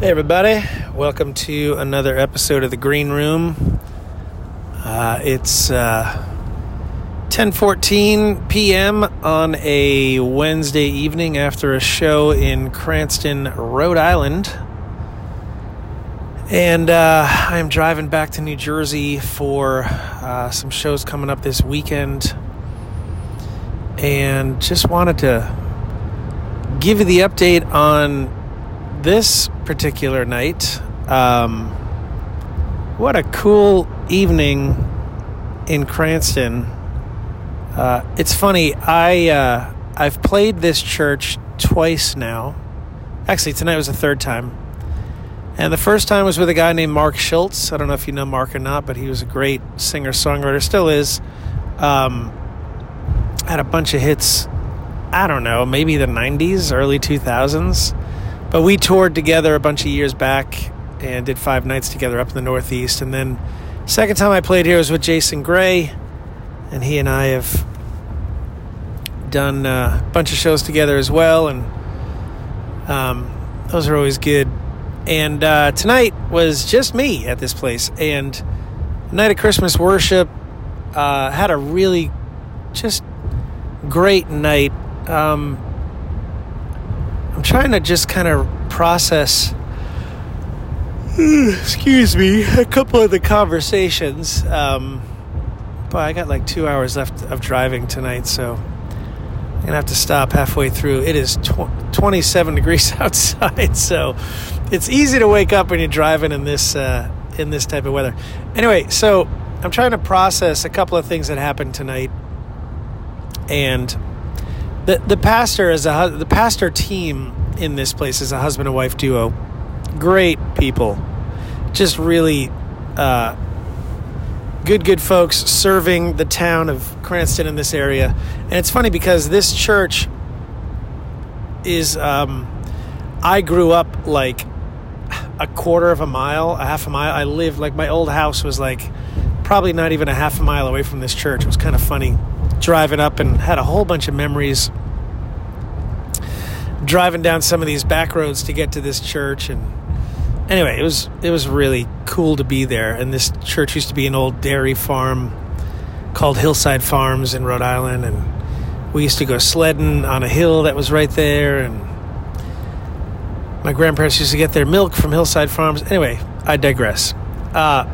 Hey everybody, welcome to another episode of the Green Room. Uh, it's uh, 10:14 p.m. on a Wednesday evening after a show in Cranston, Rhode Island, and uh, I'm driving back to New Jersey for uh, some shows coming up this weekend, and just wanted to give you the update on this particular night. Um, what a cool evening in Cranston. Uh, it's funny. I uh, I've played this church twice now. Actually, tonight was the third time. And the first time was with a guy named Mark Schultz. I don't know if you know Mark or not, but he was a great singer songwriter. Still is. Um, had a bunch of hits. I don't know, maybe the '90s, early 2000s. But we toured together a bunch of years back and did five nights together up in the Northeast. And then, second time I played here was with Jason Gray, and he and I have done uh, a bunch of shows together as well. And um, those are always good. And uh, tonight was just me at this place. And night of Christmas worship uh, had a really just great night. Um, trying to just kind of process, excuse me, a couple of the conversations. Um, but I got like two hours left of driving tonight, so I'm gonna have to stop halfway through. It is tw- 27 degrees outside, so it's easy to wake up when you're driving in this uh, in this type of weather. Anyway, so I'm trying to process a couple of things that happened tonight, and the the pastor is a the pastor team in this place is a husband and wife duo. Great people, just really uh, good good folks serving the town of Cranston in this area. And it's funny because this church is um, I grew up like a quarter of a mile, a half a mile. I lived like my old house was like probably not even a half a mile away from this church. It was kind of funny driving up and had a whole bunch of memories driving down some of these back roads to get to this church and anyway it was it was really cool to be there. And this church used to be an old dairy farm called hillside farms in rhode island and we used to go sledding on a hill that was right there and my grandparents used to get their milk from hillside farms. Anyway i digress. Uh,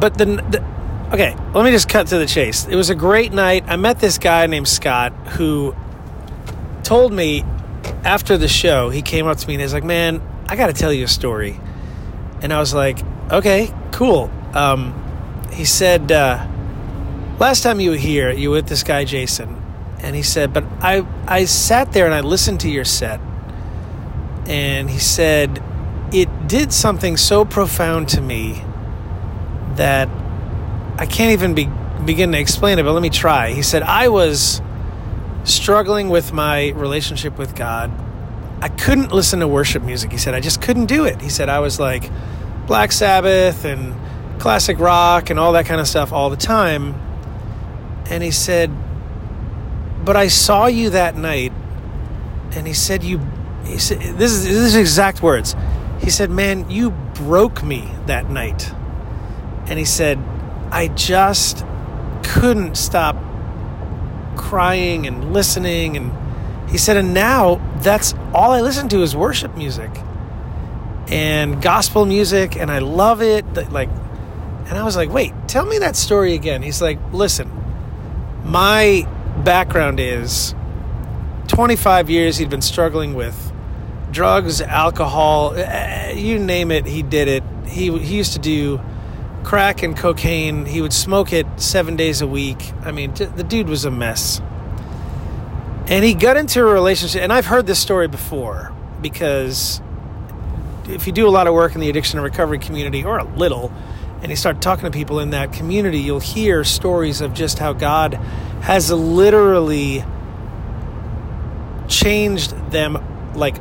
but the, the okay let me just cut to the chase. It was a great night. I met this guy named scott who told me after the show, he came up to me and he's like, "Man, I got to tell you a story." And I was like, "Okay, cool." Um, he said, uh, "Last time you were here, you were with this guy Jason," and he said, "But I I sat there and I listened to your set, and he said it did something so profound to me that I can't even be, begin to explain it. But let me try." He said, "I was." Struggling with my relationship with God. I couldn't listen to worship music. He said, I just couldn't do it. He said, I was like Black Sabbath and classic rock and all that kind of stuff all the time. And he said, But I saw you that night. And he said, You, he said, this is, this is exact words. He said, Man, you broke me that night. And he said, I just couldn't stop crying and listening and he said and now that's all I listen to is worship music and gospel music and I love it. Like and I was like wait tell me that story again. He's like listen my background is 25 years he'd been struggling with drugs alcohol eh, you name it he did it. He he used to do crack and cocaine. He would smoke it seven days a week. I mean, the dude was a mess. And he got into a relationship, and I've heard this story before because if you do a lot of work in the addiction and recovery community, or a little, and you start talking to people in that community, you'll hear stories of just how God has literally changed them like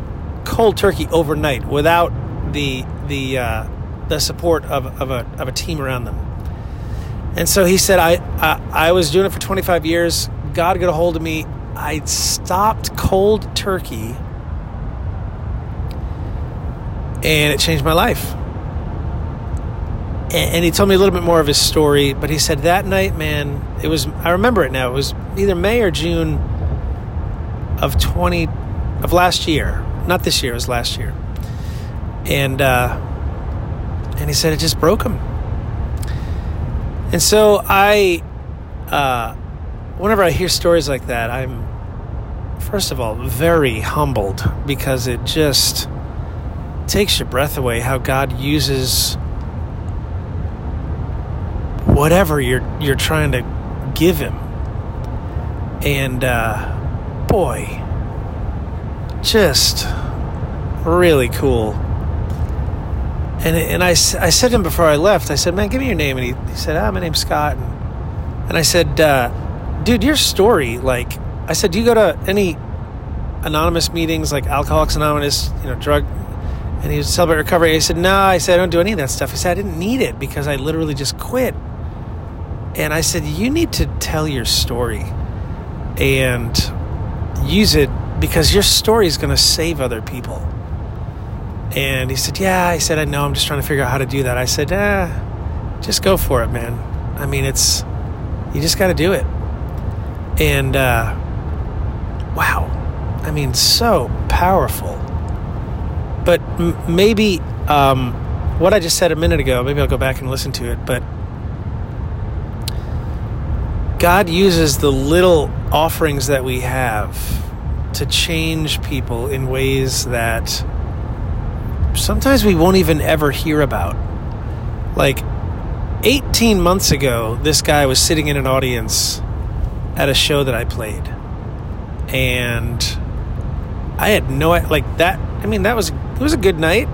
cold turkey overnight without the the uh, the support of, of, a, of a team around them. And so he said, I, I, I was doing it for 25 years. God got a hold of me. I stopped cold turkey. and it changed my life. And, he told me a little bit more of his story, but he said that night, man, it was, I remember it now, it was either May or June of 20, of last year. Not this year, it was last year. And, uh, and he said it just broke him. And so I, uh, whenever I hear stories like that, I'm, first of all, very humbled because it just takes your breath away how God uses whatever you're you're trying to give him. And uh, boy, just really cool. And and I, I said to him before I left, I said, "Man, give me your name." And he, he said, "Ah, my name's Scott." And, and I said, uh, "Dude, your story, like." I said, "Do you go to any anonymous meetings like Alcoholics Anonymous, you know, drug?" And he was celebrate recovery. He said, "No." I said, "I don't do any of that stuff." He said, "I didn't need it because I literally just quit." And I said, "You need to tell your story and use it because your story is going to save other people." And he said, "Yeah." I said, "I know. I'm just trying to figure out how to do that." I said, "Ah, just go for it, man. I mean, it's you just got to do it." And uh, wow, I mean, so powerful. But m- maybe um, what I just said a minute ago, maybe I'll go back and listen to it. But God uses the little offerings that we have to change people in ways that sometimes we won't even ever hear about. Like 18 months ago, this guy was sitting in an audience at a show that I played. And I had no like that I mean that was it was a good night.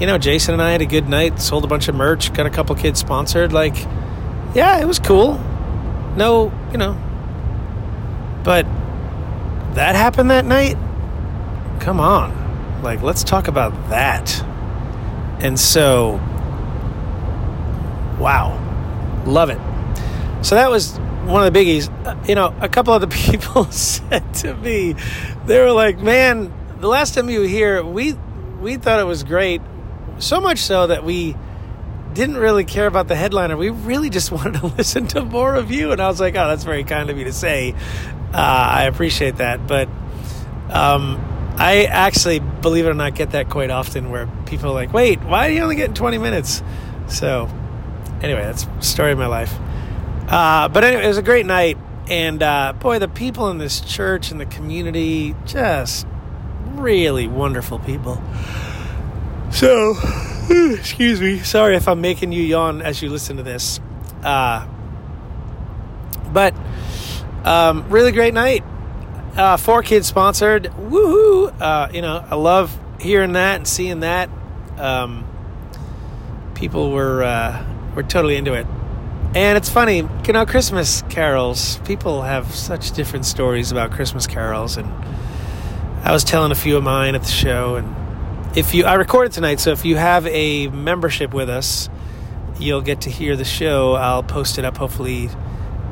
You know, Jason and I had a good night, sold a bunch of merch, got a couple kids sponsored like yeah, it was cool. No, you know. But that happened that night? Come on. Like let's talk about that. And so wow. Love it. So that was one of the biggies, uh, you know, a couple of the people said to me, they were like, "Man, the last time you were here, we we thought it was great, so much so that we didn't really care about the headliner. We really just wanted to listen to more of you." And I was like, "Oh, that's very kind of you to say. Uh, I appreciate that." But um, I actually, believe it or not, get that quite often, where people are like, "Wait, why are you only getting twenty minutes?" So, anyway, that's story of my life. Uh, but anyway, it was a great night. And uh, boy, the people in this church and the community, just really wonderful people. So, excuse me. Sorry if I'm making you yawn as you listen to this. Uh, but um, really great night. Uh, four kids sponsored. Woohoo! Uh, you know, I love hearing that and seeing that. Um, people were uh, were totally into it. And it's funny, you know, Christmas carols, people have such different stories about Christmas carols. And I was telling a few of mine at the show. And if you, I recorded tonight, so if you have a membership with us, you'll get to hear the show. I'll post it up hopefully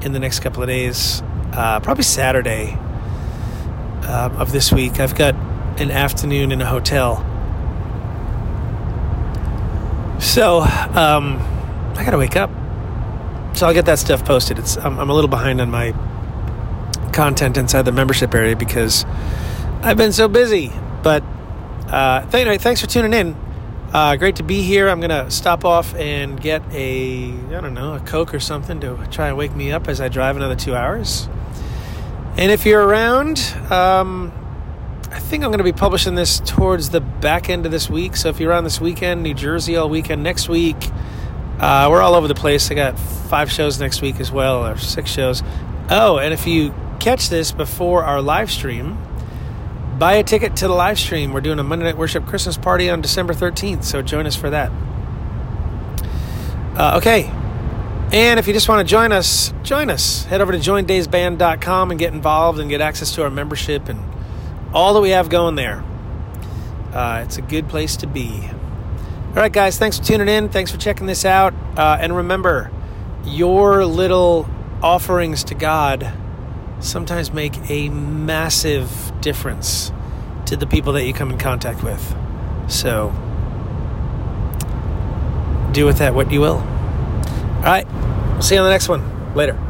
in the next couple of days, uh, probably Saturday um, of this week. I've got an afternoon in a hotel. So, um, I gotta wake up so I'll get that stuff posted. It's I'm, I'm a little behind on my content inside the membership area because I've been so busy. But uh, anyway, thanks for tuning in. Uh, great to be here. I'm gonna stop off and get a I don't know a Coke or something to try and wake me up as I drive another two hours. And if you're around, um, I think I'm going to be publishing this towards the back end of this week. So if you're around this weekend, New Jersey all weekend, next week, uh, we're all over the place. I got five shows next week as well, or six shows. Oh, and if you catch this before our live stream, buy a ticket to the live stream. We're doing a Monday Night Worship Christmas party on December 13th, so join us for that. Uh, okay. And if you just want to join us, join us. Head over to joindavesband.com and get involved and get access to our membership and all that we have going there. Uh, it's a good place to be. All right, guys, thanks for tuning in. Thanks for checking this out. Uh, and remember, your little offerings to God sometimes make a massive difference to the people that you come in contact with. So do with that what you will. All right. See you on the next one. Later.